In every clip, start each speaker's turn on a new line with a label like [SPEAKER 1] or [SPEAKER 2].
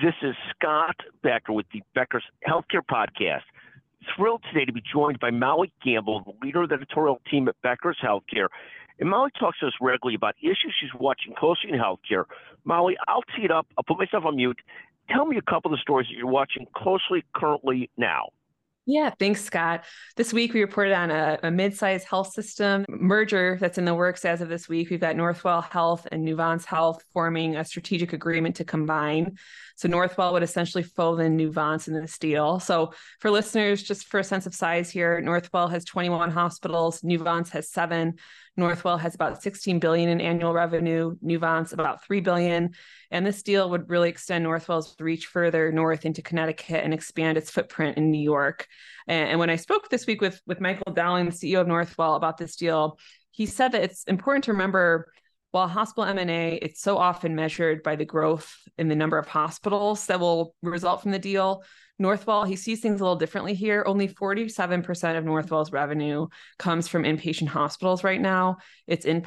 [SPEAKER 1] This is Scott Becker with the Becker's Healthcare Podcast. Thrilled today to be joined by Molly Gamble, the leader of the editorial team at Becker's Healthcare. And Molly talks to us regularly about issues she's watching closely in healthcare. Molly, I'll tee it up. I'll put myself on mute. Tell me a couple of the stories that you're watching closely currently now.
[SPEAKER 2] Yeah, thanks, Scott. This week we reported on a, a mid-sized health system merger that's in the works as of this week. We've got Northwell Health and Nuvance Health forming a strategic agreement to combine. So Northwell would essentially fold in Nuvance in this deal. So for listeners, just for a sense of size here, Northwell has 21 hospitals, Nuvance has seven. Northwell has about 16 billion in annual revenue, Nuvance about 3 billion, and this deal would really extend Northwell's reach further north into Connecticut and expand its footprint in New York. And, and when I spoke this week with with Michael Dowling, the CEO of Northwell, about this deal, he said that it's important to remember while hospital M&A, it's so often measured by the growth in the number of hospitals that will result from the deal. Northwell, he sees things a little differently here. Only 47% of Northwell's revenue comes from inpatient hospitals right now. It's in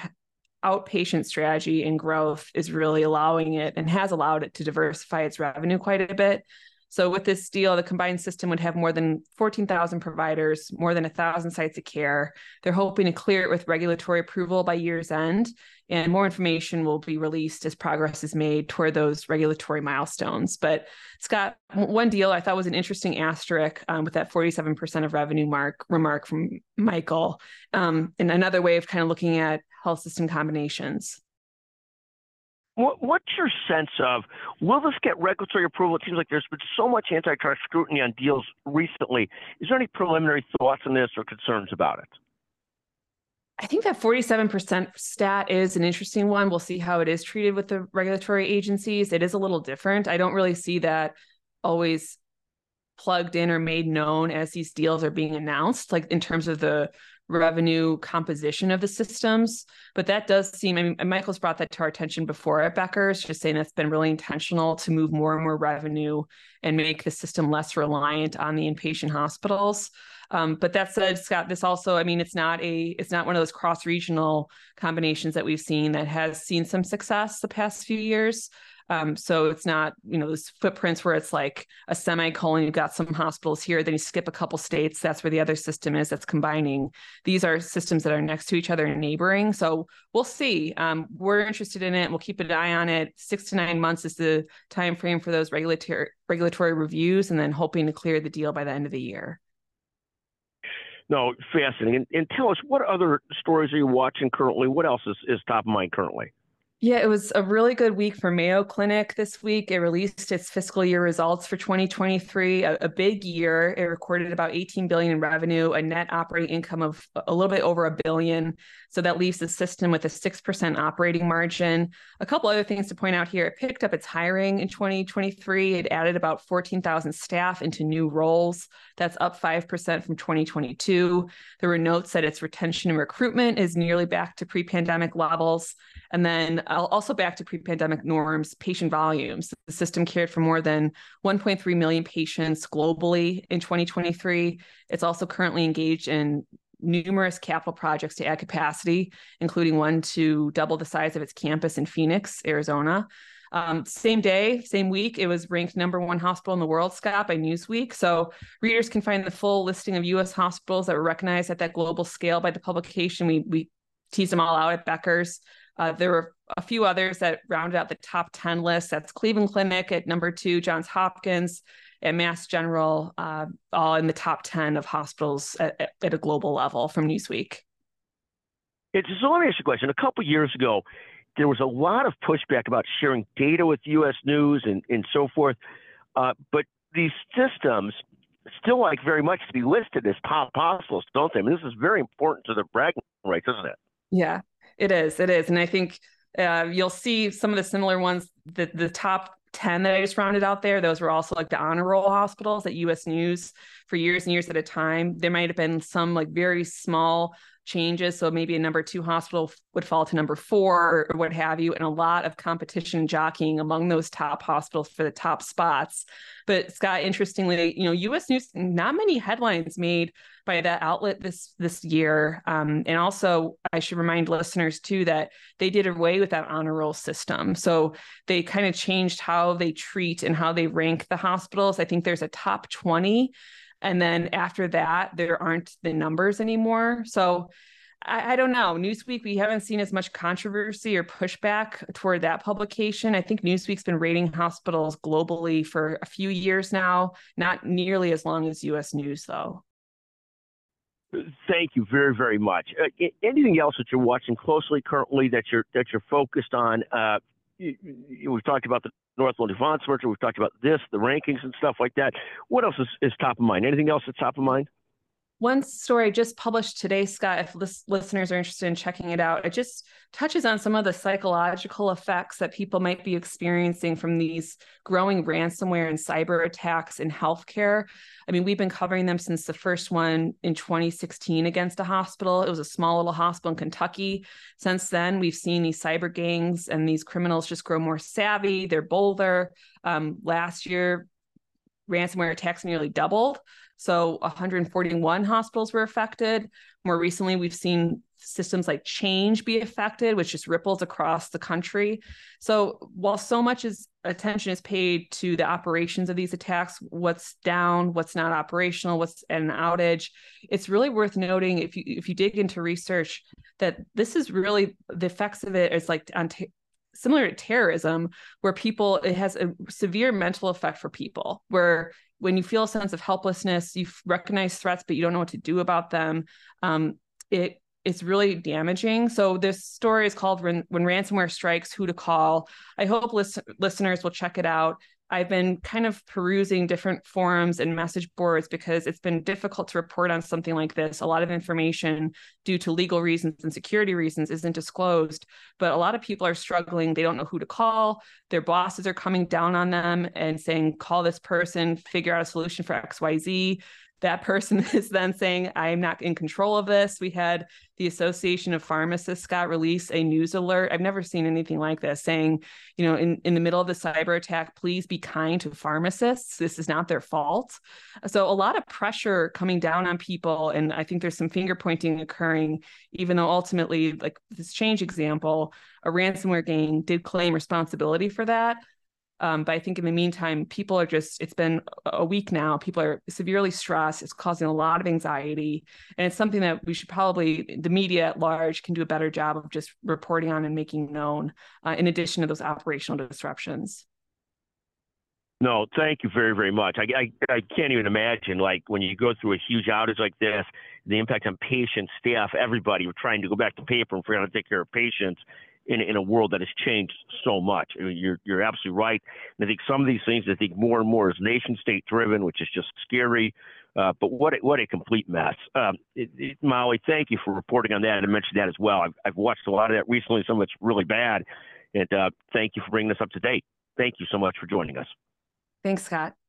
[SPEAKER 2] outpatient strategy and growth is really allowing it and has allowed it to diversify its revenue quite a bit. So with this deal, the combined system would have more than 14,000 providers, more than 1,000 sites of care. They're hoping to clear it with regulatory approval by year's end, and more information will be released as progress is made toward those regulatory milestones. But Scott, one deal I thought was an interesting asterisk um, with that 47% of revenue mark remark from Michael, um, and another way of kind of looking at health system combinations.
[SPEAKER 1] What, what's your sense of will this get regulatory approval? It seems like there's been so much antitrust scrutiny on deals recently. Is there any preliminary thoughts on this or concerns about it?
[SPEAKER 2] I think that 47% stat is an interesting one. We'll see how it is treated with the regulatory agencies. It is a little different. I don't really see that always plugged in or made known as these deals are being announced, like in terms of the revenue composition of the systems. But that does seem, I mean, Michael's brought that to our attention before at Becker's, just saying that's been really intentional to move more and more revenue and make the system less reliant on the inpatient hospitals. Um, but that said, Scott, this also, I mean, it's not a, it's not one of those cross-regional combinations that we've seen that has seen some success the past few years. Um, so it's not, you know, those footprints where it's like a semicolon, you've got some hospitals here, then you skip a couple states, that's where the other system is that's combining. These are systems that are next to each other and neighboring. So we'll see. Um, we're interested in it. We'll keep an eye on it. Six to nine months is the time frame for those regulatory regulatory reviews, and then hoping to clear the deal by the end of the year.
[SPEAKER 1] No, fascinating. And, and tell us what other stories are you watching currently? What else is, is top of mind currently?
[SPEAKER 2] Yeah, it was a really good week for Mayo Clinic this week. It released its fiscal year results for 2023, a, a, big year. It recorded about 18 billion in revenue, a net operating income of a little bit over a billion. So that leaves the system with a 6% operating margin. A couple other things to point out here. It picked up its hiring in 2023. It added about 14,000 staff into new roles. That's up 5% from 2022. There were notes that its retention and recruitment is nearly back to pre-pandemic levels. And then also back to pre-pandemic norms, patient volumes. The system cared for more than 1.3 million patients globally in 2023. It's also currently engaged in numerous capital projects to add capacity, including one to double the size of its campus in Phoenix, Arizona. Um, same day, same week, it was ranked number one hospital in the world, Scott, by Newsweek. So readers can find the full listing of U.S. hospitals that were recognized at that global scale by the publication. We we teased them all out at Becker's. Uh, there were a few others that rounded out the top 10 list. That's Cleveland Clinic at number two, Johns Hopkins, and Mass General, uh, all in the top 10 of hospitals at, at a global level from Newsweek.
[SPEAKER 1] It's, so let me ask you a question. A couple years ago, there was a lot of pushback about sharing data with U.S. News and, and so forth. Uh, but these systems still like very much to be listed as top hospitals, don't they? I mean, this is very important to the bragging rights, isn't it?
[SPEAKER 2] Yeah, it is. It is. And I think uh, you'll see some of the similar ones that the top 10 that I just rounded out there, those were also like the honor roll hospitals at US News for years and years at a time. There might have been some like very small changes. So maybe a number two hospital would fall to number four or what have you, and a lot of competition jockeying among those top hospitals for the top spots. But Scott, interestingly, you know, U.S. News, not many headlines made by that outlet this this year. Um, and also, I should remind listeners too that they did away with that honor roll system. So they kind of changed how they treat and how they rank the hospitals. I think there's a top 20 and then after that, there aren't the numbers anymore. So I, I, don't know. Newsweek, we haven't seen as much controversy or pushback toward that publication. I think Newsweek's been rating hospitals globally for a few years now, not nearly as long as US News, though.
[SPEAKER 1] Thank you very, very much. Uh, anything else that you're watching closely currently that you're that you're focused on? Uh, we've talked about the Northwell Nuvance merger. We've talked about this, the rankings and stuff like that. What else is, is top of mind? Anything else that's top of mind?
[SPEAKER 2] One story just published today, Scott, if lis- listeners are interested in checking it out, it just touches on some of the psychological effects that people might be experiencing from these growing ransomware and cyber attacks in healthcare. I mean, we've been covering them since the first one in 2016 against a hospital. It was a small little hospital in Kentucky. Since then, we've seen these cyber gangs and these criminals just grow more savvy, they're bolder. Um, last year, ransomware attacks nearly doubled. So 141 hospitals were affected. More recently, we've seen systems like Change be affected, which just ripples across the country. So while so much is attention is paid to the operations of these attacks, what's down, what's not operational, what's an outage, it's really worth noting if you if you dig into research that this is really the effects of it is like on t- similar to terrorism where people it has a severe mental effect for people where when you feel a sense of helplessness, you recognize threats, but you don't know what to do about them. Um, it it's really damaging. So this story is called "When, when Ransomware Strikes: Who to Call." I hope list- listeners will check it out. I've been kind of perusing different forums and message boards because it's been difficult to report on something like this. A lot of information, due to legal reasons and security reasons, isn't disclosed. But a lot of people are struggling. They don't know who to call. Their bosses are coming down on them and saying, call this person, figure out a solution for XYZ that person is then saying, I'm not in control of this. We had the Association of Pharmacists got release a news alert. I've never seen anything like this saying, you know, in, in the middle of the cyber attack, please be kind to pharmacists. This is not their fault. So a lot of pressure coming down on people. And I think there's some finger pointing occurring, even though ultimately, like this change example, a ransomware gang did claim responsibility for that. Um, but I think in the meantime, people are just, it's been a week now. People are severely stressed. It's causing a lot of anxiety. And it's something that we should probably, the media at large, can do a better job of just reporting on and making known, uh, in addition to those operational disruptions.
[SPEAKER 1] No, thank you very, very much. I, I, I can't even imagine, like, when you go through a huge outage like this, the impact on patients, staff, everybody. We're trying to go back to paper and figure out how to take care of patients in, in a world that has changed so much. I mean, you're you're absolutely right. And I think some of these things, I think more and more is nation state driven, which is just scary. Uh, but what a, what a complete mess. Um, Molly, thank you for reporting on that and I mentioned that as well. I've, I've watched a lot of that recently. Some of it's really bad, and uh, thank you for bringing us up to date. Thank you so much for joining us.
[SPEAKER 2] Thanks, Scott.